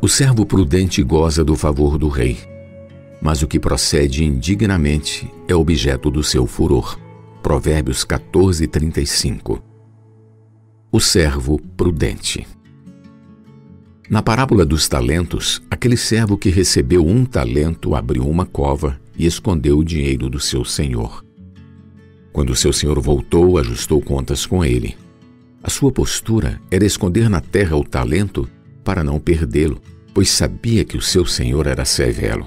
O servo prudente goza do favor do rei, mas o que procede indignamente é objeto do seu furor. Provérbios 14, 35. O servo prudente. Na parábola dos talentos, aquele servo que recebeu um talento abriu uma cova e escondeu o dinheiro do seu senhor. Quando seu senhor voltou, ajustou contas com ele. A sua postura era esconder na terra o talento para não perdê-lo, pois sabia que o seu senhor era severo.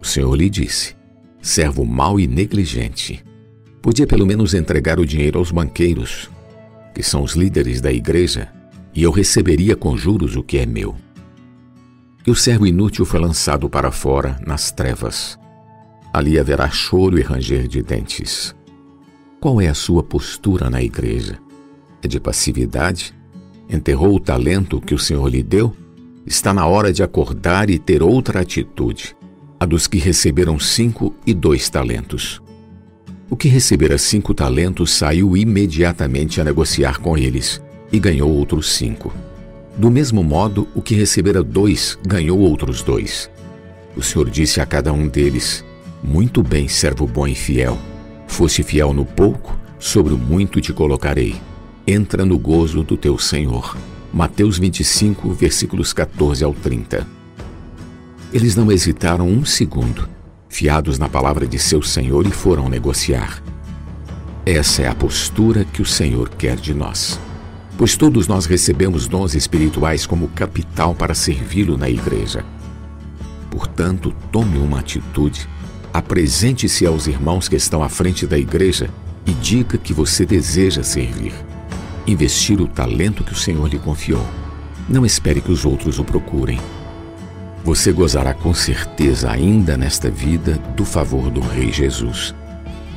O senhor lhe disse: Servo mau e negligente. Podia pelo menos entregar o dinheiro aos banqueiros, que são os líderes da igreja, e eu receberia com juros o que é meu. E o servo inútil foi lançado para fora, nas trevas. Ali haverá choro e ranger de dentes. Qual é a sua postura na igreja? É de passividade? Enterrou o talento que o Senhor lhe deu? Está na hora de acordar e ter outra atitude, a dos que receberam cinco e dois talentos. O que recebera cinco talentos saiu imediatamente a negociar com eles e ganhou outros cinco. Do mesmo modo, o que recebera dois ganhou outros dois. O Senhor disse a cada um deles: Muito bem, servo bom e fiel. Foste fiel no pouco, sobre o muito te colocarei. Entra no gozo do teu Senhor. Mateus 25, versículos 14 ao 30. Eles não hesitaram um segundo, fiados na palavra de seu Senhor, e foram negociar. Essa é a postura que o Senhor quer de nós pois todos nós recebemos dons espirituais como capital para servi-lo na igreja. Portanto, tome uma atitude, apresente-se aos irmãos que estão à frente da igreja e diga que você deseja servir. Investir o talento que o Senhor lhe confiou. Não espere que os outros o procurem. Você gozará com certeza ainda nesta vida do favor do Rei Jesus.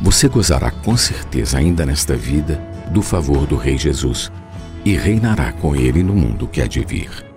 Você gozará com certeza ainda nesta vida do favor do Rei Jesus e reinará com ele no mundo que há de vir.